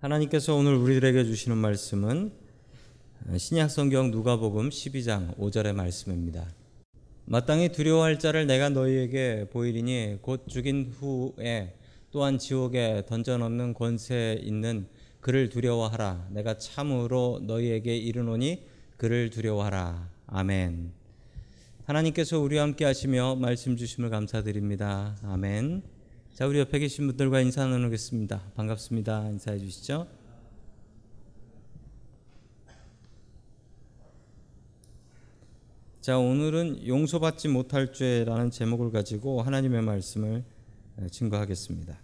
하나님께서 오늘 우리들에게 주시는 말씀은 신약 성경 누가복음 12장 5절의 말씀입니다. 마땅히 두려워할 자를 내가 너희에게 보이리니 곧 죽인 후에 또한 지옥에 던져넣는 권세 있는 그를 두려워하라. 내가 참으로 너희에게 이르노니 그를 두려워하라. 아멘. 하나님께서 우리와 함께 하시며 말씀 주심을 감사드립니다. 아멘. 자, 우리 옆에 계신 분들과 인사 나누겠습니다. 반갑습니다. 인사해 주시죠. 자, 오늘은 용서받지 못할 죄라는 제목을 가지고 하나님의 말씀을 증거하겠습니다.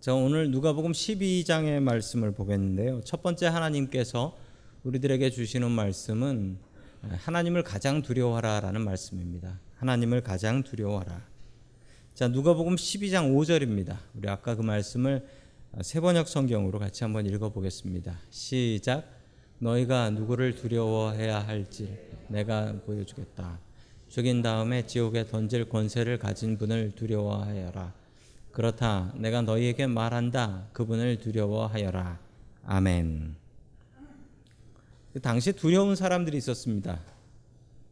자, 오늘 누가복음 12장의 말씀을 보겠는데요. 첫 번째 하나님께서 우리들에게 주시는 말씀은 하나님을 가장 두려워하라라는 말씀입니다. 하나님을 가장 두려워하라. 자, 누가복음 12장 5절입니다. 우리 아까 그 말씀을 세 번역 성경으로 같이 한번 읽어 보겠습니다. 시작. 너희가 누구를 두려워해야 할지 내가 보여주겠다. 죽인 다음에 지옥에 던질 권세를 가진 분을 두려워하여라. 그렇다. 내가 너희에게 말한다. 그분을 두려워하여라. 아멘. 그 당시 두려운 사람들이 있었습니다.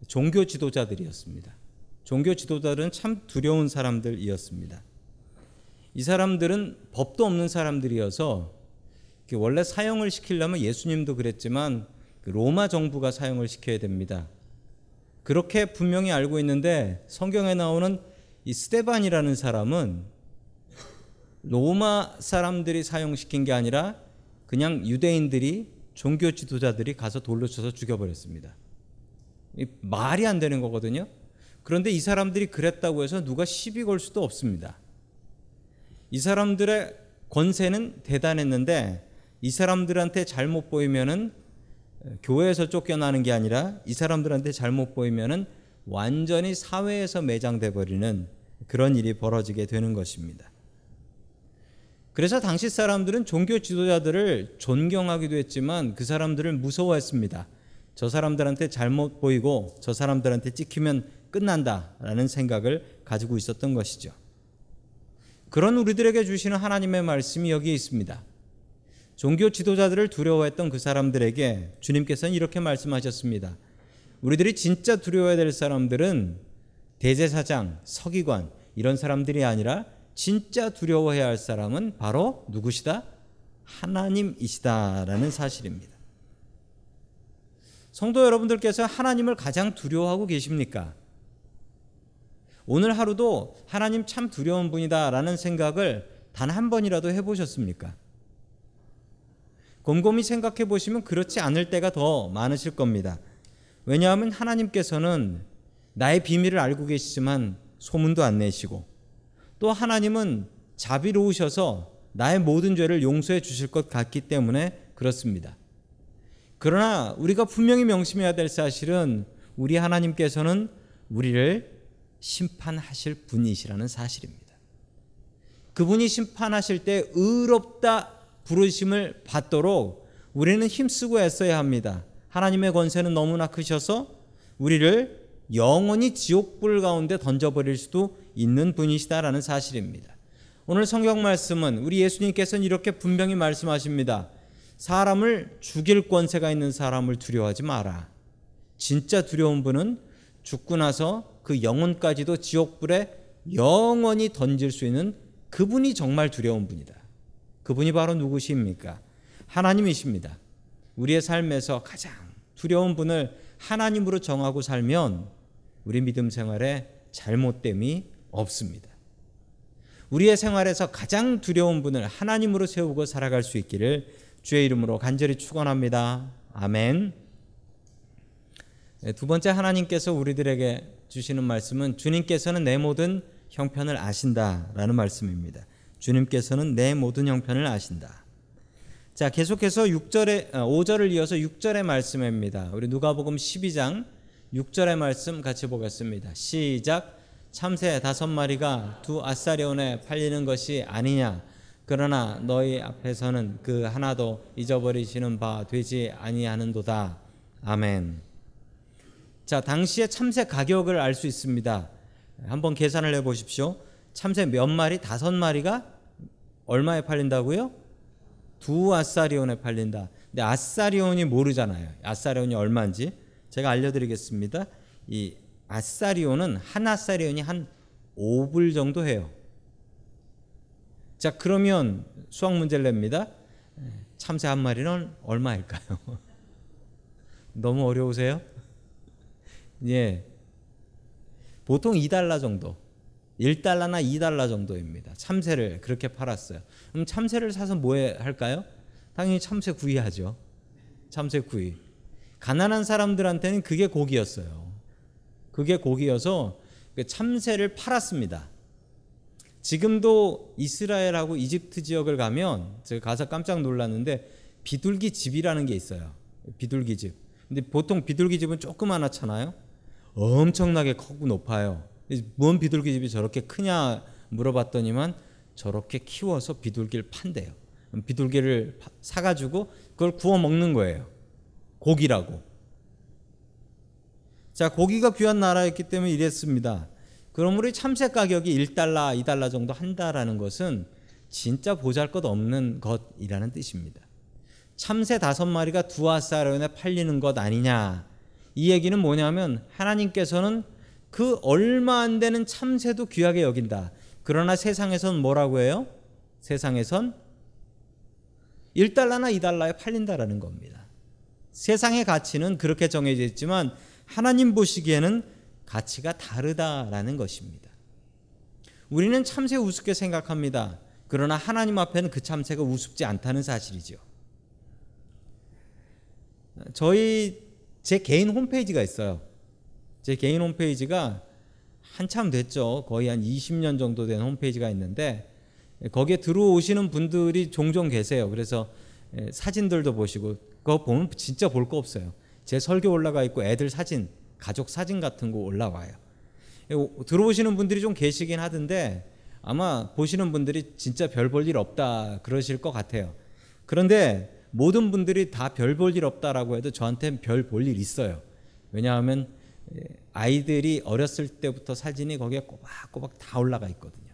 종교 지도자들이었습니다. 종교 지도자들은 참 두려운 사람들이었습니다. 이 사람들은 법도 없는 사람들이어서 원래 사형을 시키려면 예수님도 그랬지만 그 로마 정부가 사형을 시켜야 됩니다. 그렇게 분명히 알고 있는데 성경에 나오는 이 스테반이라는 사람은 로마 사람들이 사형시킨 게 아니라 그냥 유대인들이 종교 지도자들이 가서 돌로 쳐서 죽여버렸습니다. 말이 안 되는 거거든요. 그런데 이 사람들이 그랬다고 해서 누가 시비 걸 수도 없습니다. 이 사람들의 권세는 대단했는데 이 사람들한테 잘못 보이면은 교회에서 쫓겨나는 게 아니라 이 사람들한테 잘못 보이면은 완전히 사회에서 매장돼 버리는 그런 일이 벌어지게 되는 것입니다. 그래서 당시 사람들은 종교 지도자들을 존경하기도 했지만 그 사람들을 무서워했습니다. 저 사람들한테 잘못 보이고 저 사람들한테 찍히면 끝난다라는 생각을 가지고 있었던 것이죠. 그런 우리들에게 주시는 하나님의 말씀이 여기 있습니다. 종교 지도자들을 두려워했던 그 사람들에게 주님께서는 이렇게 말씀하셨습니다. 우리들이 진짜 두려워해야 될 사람들은 대제사장, 서기관 이런 사람들이 아니라 진짜 두려워해야 할 사람은 바로 누구시다? 하나님이시다라는 사실입니다. 성도 여러분들께서 하나님을 가장 두려워하고 계십니까? 오늘 하루도 하나님 참 두려운 분이다라는 생각을 단 한 번이라도 해보셨습니까? 곰곰이 생각해 보시면 그렇지 않을 때가 더 많으실 겁니다. 왜냐하면 하나님께서는 나의 비밀을 알고 계시지만 소문도 안 내시고 또 하나님은 자비로우셔서 나의 모든 죄를 용서해 주실 것 같기 때문에 그렇습니다. 그러나 우리가 분명히 명심해야 될 사실은 우리 하나님께서는 우리를 심판하실 분이시라는 사실입니다. 그분이 심판하실 때 의롭다 부르심을 받도록 우리는 힘쓰고 애써야 합니다. 하나님의 권세는 너무나 크셔서 우리를 영원히 지옥불 가운데 던져버릴 수도 있는 분이시다라는 사실입니다. 오늘 성경 말씀은 우리 예수님께서는 이렇게 분명히 말씀하십니다. 사람을 죽일 권세가 있는 사람을 두려워하지 마라. 진짜 두려운 분은 죽고 나서 그 영혼까지도 지옥불에 영원히 던질 수 있는 그분이 정말 두려운 분이다. 그분이 바로 누구십니까? 하나님이십니다. 우리의 삶에서 가장 두려운 분을 하나님으로 정하고 살면 우리 믿음 생활에 잘못됨이 없습니다. 우리의 생활에서 가장 두려운 분을 하나님으로 세우고 살아갈 수 있기를 주의 이름으로 간절히 축원합니다. 아멘. 네, 두 번째 하나님께서 우리들에게 주시는 말씀은 주님께서는 내 모든 형편을 아신다라는 말씀입니다. 주님께서는 내 모든 형편을 아신다. 자, 계속해서 6절에 5절을 이어서 6절의 말씀입니다. 우리 누가복음 12장 6절의 말씀 같이 보겠습니다. 시작. 참새 다섯 마리가 두 아사리온에 팔리는 것이 아니냐? 그러나 너희 앞에서는 그 하나도 잊어버리시는 바 되지 아니하는도다. 아멘. 자, 당시의 참새 가격을 알 수 있습니다. 한번 계산을 해 보십시오. 참새 몇 마리? 다섯 마리가 얼마에 팔린다고요? 두 아사리온에 팔린다. 근데 아사리온이 모르잖아요. 아사리온이 얼마인지 제가 알려 드리겠습니다. 이 아사리온은 한 아사리온이 한 5불 정도 해요. 자 그러면 수학 문제를 냅니다. 참새 한 마리는 얼마일까요? 너무 어려우세요? 예. 보통 2달러 정도. 1달러나 2달러 정도입니다. 참새를 그렇게 팔았어요. 그럼 참새를 사서 뭐 할까요? 당연히 참새 구이 하죠. 참새 구이. 가난한 사람들한테는 그게 고기였어요. 그게 고기여서 그 참새를 팔았습니다. 지금도 이스라엘하고 이집트 지역을 가면 제가 가서 깜짝 놀랐는데 비둘기 집이라는 게 있어요. 비둘기 집. 근데 보통 비둘기 집은 조그만하잖아요. 엄청나게 크고 높아요. 뭔 비둘기 집이 저렇게 크냐 물어봤더니만 저렇게 키워서 비둘기를 판대요. 비둘기를 사가지고 그걸 구워 먹는 거예요. 고기라고. 자, 고기가 귀한 나라였기 때문에 이랬습니다. 그러므로 참새 가격이 1달러, 2달러 정도 한다라는 것은 진짜 보잘 것 없는 것이라는 뜻입니다. 참새 다섯 마리가 두 아사론에 팔리는 것 아니냐. 이 얘기는 뭐냐면 하나님께서는 그 얼마 안 되는 참새도 귀하게 여긴다. 그러나 세상에선 뭐라고 해요? 세상에선 1달러나 2달러에 팔린다라는 겁니다. 세상의 가치는 그렇게 정해져 있지만 하나님 보시기에는 가치가 다르다라는 것입니다. 우리는 참새 우습게 생각합니다. 그러나 하나님 앞에는 그 참새가 우습지 않다는 사실이죠. 저희 제 개인 홈페이지가 있어요. 제 개인 홈페이지가 한참 됐죠. 거의 한 20년 정도 된 홈페이지가 있는데 거기에 들어오시는 분들이 종종 계세요. 그래서 사진들도 보시고 그거 보면 진짜 볼 거 없어요. 제 설교 올라가 있고 애들 사진, 가족 사진 같은 거 올라와요. 들어오시는 분들이 좀 계시긴 하던데 아마 보시는 분들이 진짜 별 볼 일 없다 그러실 것 같아요. 그런데 모든 분들이 다 별 볼 일 없다라고 해도 저한테는 별 볼 일 있어요. 왜냐하면 아이들이 어렸을 때부터 사진이 거기에 꼬박꼬박 다 올라가 있거든요.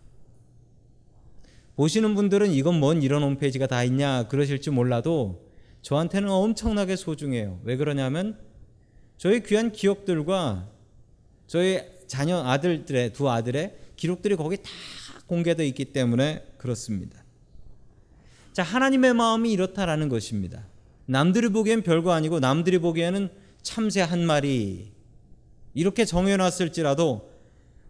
보시는 분들은 이건 뭔 이런 홈페이지가 다 있냐 그러실지 몰라도 저한테는 엄청나게 소중해요. 왜 그러냐면 저희 귀한 기억들과 저희 자녀 아들들의 두 아들의 기록들이 거기 다 공개되어 있기 때문에 그렇습니다. 자, 하나님의 마음이 이렇다라는 것입니다. 남들이 보기엔 별거 아니고 남들이 보기에는 참새 한 마리 이렇게 정해놨을지라도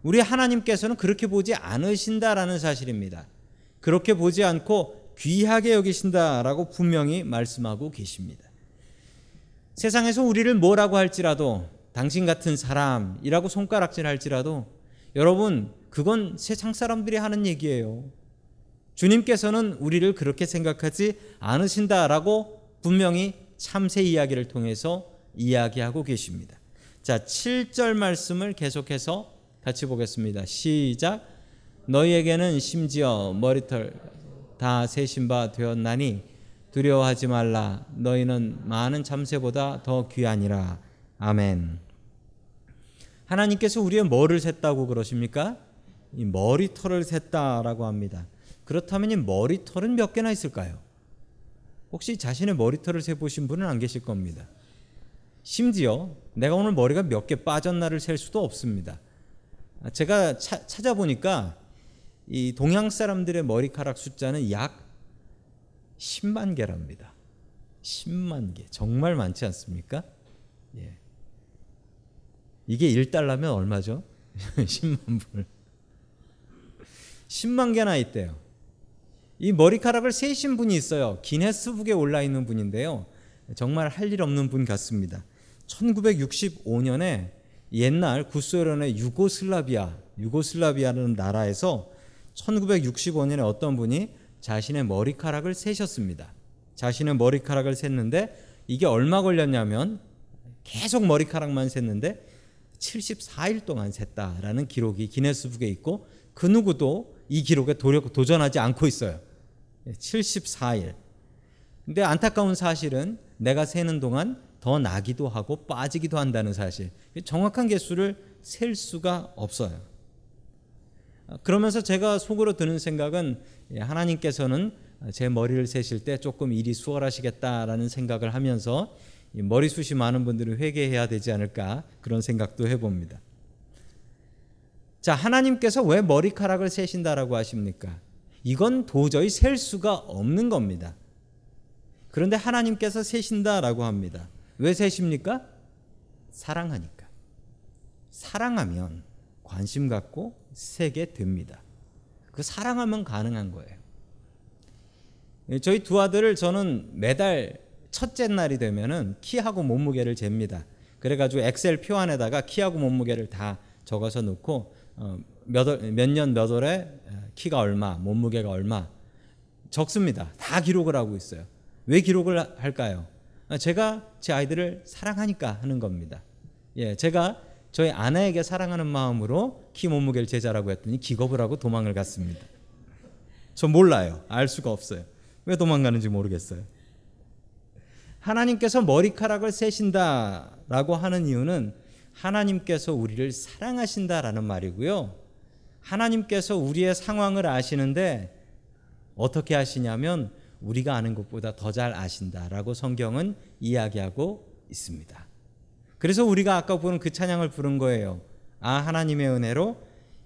우리 하나님께서는 그렇게 보지 않으신다라는 사실입니다. 그렇게 보지 않고 귀하게 여기신다라고 분명히 말씀하고 계십니다. 세상에서 우리를 뭐라고 할지라도 당신 같은 사람이라고 손가락질 할지라도 여러분 그건 세상 사람들이 하는 얘기예요. 주님께서는 우리를 그렇게 생각하지 않으신다라고 분명히 참새 이야기를 통해서 이야기하고 계십니다. 자, 7절 말씀을 계속해서 같이 보겠습니다. 시작. 너희에게는 심지어 머리털 다 세신 바 되었나니 두려워하지 말라. 너희는 많은 참새보다 더 귀하니라. 아멘. 하나님께서 우리의 뭐를 셌다고 그러십니까? 이 머리털을 셌다라고 합니다. 그렇다면 이 머리털은 몇 개나 있을까요? 혹시 자신의 머리털을 세 보신 분은 안 계실 겁니다. 심지어 내가 오늘 머리가 몇 개 빠졌나를 셀 수도 없습니다. 제가 차, 찾아보니까 이 동양 사람들의 머리카락 숫자는 약 10만 개랍니다. 10만 개. 정말 많지 않습니까? 예. 이게 1달러면 얼마죠? 10만 불. 10만 개나 있대요. 이 머리카락을 세신 분이 있어요. 기네스북에 올라 있는 분인데요. 정말 할 일 없는 분 같습니다. 1965년에 옛날 구소련의 유고슬라비아, 유고슬라비아라는 나라에서 1965년에 어떤 분이 자신의 머리카락을 세셨습니다. 자신의 머리카락을 셌는데 이게 얼마 걸렸냐면 계속 머리카락만 셌는데 74일 동안 셌다라는 기록이 기네스북에 있고 그 누구도 이 기록에 도전하지 않고 있어요. 74일. 근데 안타까운 사실은 내가 세는 동안 더 나기도 하고 빠지기도 한다는 사실. 정확한 개수를 셀 수가 없어요. 그러면서 제가 속으로 드는 생각은 예, 하나님께서는 제 머리를 세실 때 조금 일이 수월하시겠다라는 생각을 하면서 머리숱이 많은 분들은 회개해야 되지 않을까 그런 생각도 해봅니다. 자, 하나님께서 왜 머리카락을 세신다라고 하십니까? 이건 도저히 셀 수가 없는 겁니다. 그런데 하나님께서 세신다라고 합니다. 왜 세십니까? 사랑하니까. 사랑하면 관심 갖고 세게 됩니다. 그 사랑하면 가능한 거예요. 예, 저희 두 아들을 저는 매달 첫째 날이 되면은 키하고 몸무게를 잽니다. 그래가지고 엑셀 표 안에다가 키하고 몸무게를 다 적어서 놓고 어, 몇년 몇 월에 키가 얼마, 몸무게가 얼마 적습니다. 다 기록을 하고 있어요. 왜 기록을 할까요? 아, 제가 제 아이들을 사랑하니까 하는 겁니다. 예, 제가 저희 아내에게 사랑하는 마음으로 키 몸무게를 제자라고 했더니 기겁을 하고 도망을 갔습니다. 저 몰라요. 알 수가 없어요. 왜 도망가는지 모르겠어요. 하나님께서 머리카락을 세신다라고 하는 이유는 하나님께서 우리를 사랑하신다라는 말이고요. 하나님께서 우리의 상황을 아시는데 어떻게 아시냐면 우리가 아는 것보다 더 잘 아신다라고 성경은 이야기하고 있습니다. 그래서 우리가 아까 보는 그 찬양을 부른 거예요. 아 하나님의 은혜로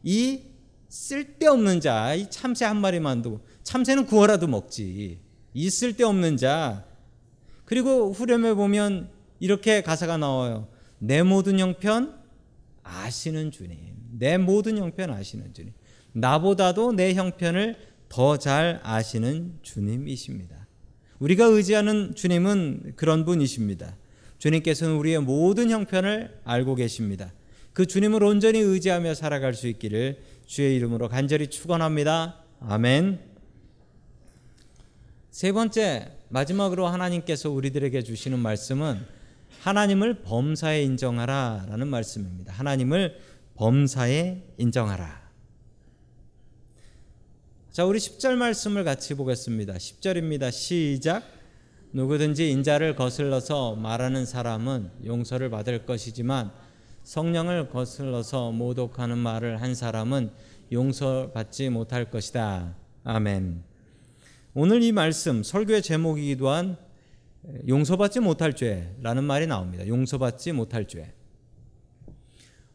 이 쓸데없는 자, 이 참새 한 마리만 도 참새는 구워라도 먹지. 이 쓸데없는 자. 그리고 후렴에 보면 이렇게 가사가 나와요. 내 모든 형편 아시는 주님. 내 모든 형편 아시는 주님. 나보다도 내 형편을 더 잘 아시는 주님이십니다. 우리가 의지하는 주님은 그런 분이십니다. 주님께서는 우리의 모든 형편을 알고 계십니다. 그 주님을 온전히 의지하며 살아갈 수 있기를 주의 이름으로 간절히 축원합니다. 아멘. 세 번째 마지막으로 하나님께서 우리들에게 주시는 말씀은 하나님을 범사에 인정하라라는 말씀입니다. 하나님을 범사에 인정하라. 자, 우리 10절 말씀을 같이 보겠습니다. 10절입니다. 시작. 누구든지 인자를 거슬러서 말하는 사람은 용서를 받을 것이지만 성령을 거슬러서 모독하는 말을 한 사람은 용서받지 못할 것이다. 아멘. 오늘 이 말씀 설교의 제목이기도 한 용서받지 못할 죄라는 말이 나옵니다. 용서받지 못할 죄.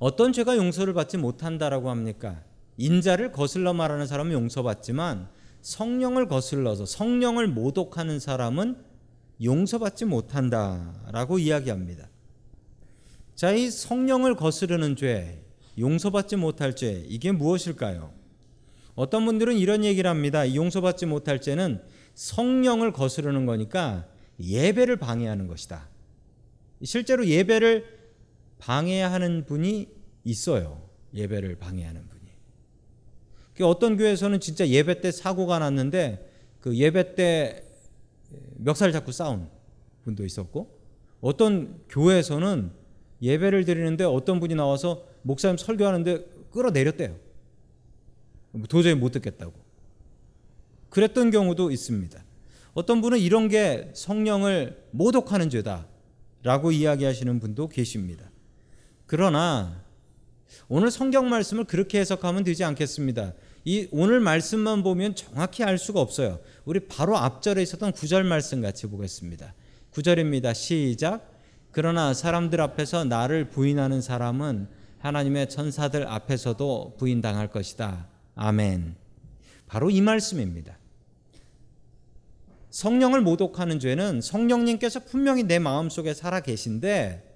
어떤 죄가 용서를 받지 못한다라고 합니까? 인자를 거슬러 말하는 사람은 용서받지만 성령을 거슬러서 성령을 모독하는 사람은 용서받지 못한다라고 이야기합니다. 자, 이 성령을 거스르는 죄, 용서받지 못할 죄, 이게 무엇일까요? 어떤 분들은 이런 얘기를 합니다. 용서받지 못할 죄는 성령을 거스르는 거니까 예배를 방해하는 것이다. 실제로 예배를 방해하는 분이 있어요. 예배를 방해하는 분이. 그 어떤 교회에서는 진짜 예배 때 사고가 났는데 그 예배 때 멱살 잡고 싸운 분도 있었고 어떤 교회에서는 예배를 드리는데 어떤 분이 나와서 목사님 설교하는데 끌어내렸대요. 도저히 못 듣겠다고. 그랬던 경우도 있습니다. 어떤 분은 이런 게 성령을 모독하는 죄다라고 이야기하시는 분도 계십니다. 그러나 오늘 성경 말씀을 그렇게 해석하면 되지 않겠습니다. 이 오늘 말씀만 보면 정확히 알 수가 없어요. 우리 바로 앞절에 있었던 구절 말씀 같이 보겠습니다. 구절입니다. 시작. 그러나 사람들 앞에서 나를 부인하는 사람은 하나님의 천사들 앞에서도 부인당할 것이다. 아멘. 바로 이 말씀입니다. 성령을 모독하는 죄는 성령님께서 분명히 내 마음속에 살아 계신데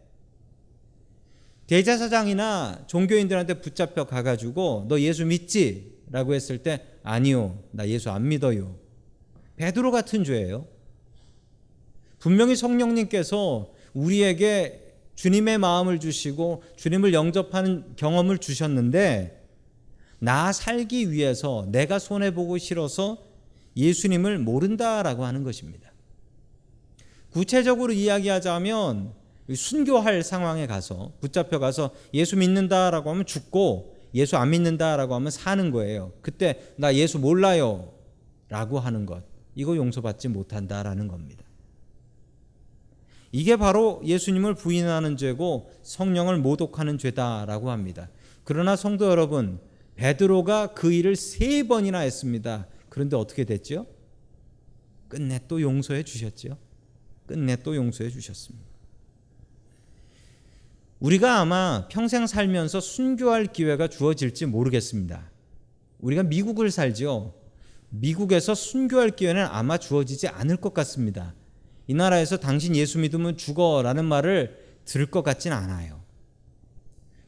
대제사장이나 종교인들한테 붙잡혀 가가지고 너 예수 믿지? 라고 했을 때 아니요 나 예수 안 믿어요 베드로 같은 죄예요 분명히 성령님께서 우리에게 주님의 마음을 주시고 주님을 영접하는 경험을 주셨는데 나 살기 위해서 내가 손해 보고 싫어서 예수님을 모른다라고 하는 것입니다. 구체적으로 이야기하자면 순교할 상황에 가서 붙잡혀 가서 예수 믿는다라고 하면 죽고 예수 안 믿는다라고 하면 사는 거예요. 그때 나 예수 몰라요라고 하는 것 이거 용서받지 못한다라는 겁니다. 이게 바로 예수님을 부인하는 죄고 성령을 모독하는 죄다라고 합니다. 그러나 성도 여러분, 베드로가 그 일을 세 번이나 했습니다. 그런데 어떻게 됐죠? 끝내 또 용서해 주셨죠. 끝내 또 용서해 주셨습니다. 우리가 아마 평생 살면서 순교할 기회가 주어질지 모르겠습니다. 우리가 미국을 살죠. 미국에서 순교할 기회는 아마 주어지지 않을 것 같습니다. 이 나라에서 당신 예수 믿으면 죽어라는 말을 들을 것 같진 않아요.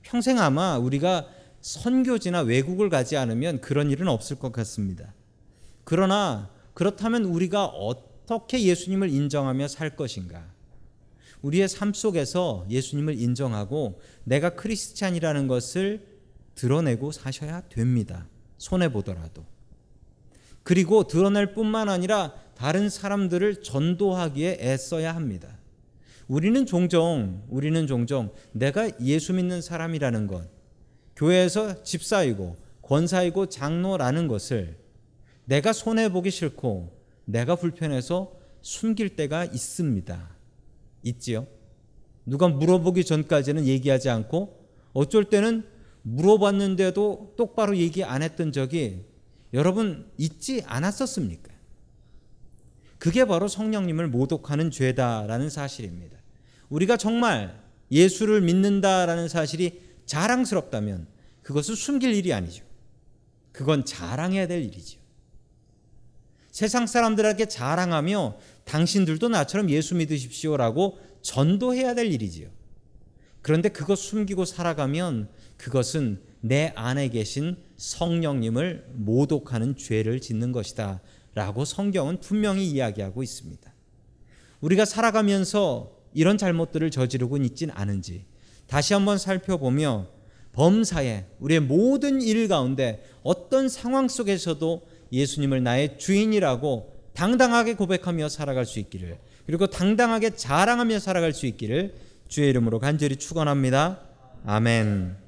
평생 아마 우리가 선교지나 외국을 가지 않으면 그런 일은 없을 것 같습니다. 그러나 그렇다면 우리가 어떻게 예수님을 인정하며 살 것인가? 우리의 삶 속에서 예수님을 인정하고 내가 크리스찬이라는 것을 드러내고 사셔야 됩니다. 손해 보더라도. 그리고 드러낼 뿐만 아니라 다른 사람들을 전도하기에 애써야 합니다. 우리는 종종 우리는 종종 내가 예수 믿는 사람이라는 것, 교회에서 집사이고 권사이고 장로라는 것을 내가 손해 보기 싫고 내가 불편해서 숨길 때가 있습니다. 있지요. 누가 물어보기 전까지는 얘기하지 않고 어쩔 때는 물어봤는데도 똑바로 얘기 안 했던 적이 여러분 있지 않았었습니까? 그게 바로 성령님을 모독하는 죄다라는 사실입니다. 우리가 정말 예수를 믿는다라는 사실이 자랑스럽다면 그것을 숨길 일이 아니죠. 그건 자랑해야 될 일이죠. 세상 사람들에게 자랑하며 당신들도 나처럼 예수 믿으십시오라고 전도해야 될 일이지요. 그런데 그것 숨기고 살아가면 그것은 내 안에 계신 성령님을 모독하는 죄를 짓는 것이다. 라고 성경은 분명히 이야기하고 있습니다. 우리가 살아가면서 이런 잘못들을 저지르고 있진 않은지 다시 한번 살펴보며 범사에 우리의 모든 일 가운데 어떤 상황 속에서도 예수님을 나의 주인이라고 당당하게 고백하며 살아갈 수 있기를 그리고 당당하게 자랑하며 살아갈 수 있기를 주의 이름으로 간절히 축원합니다. 아멘.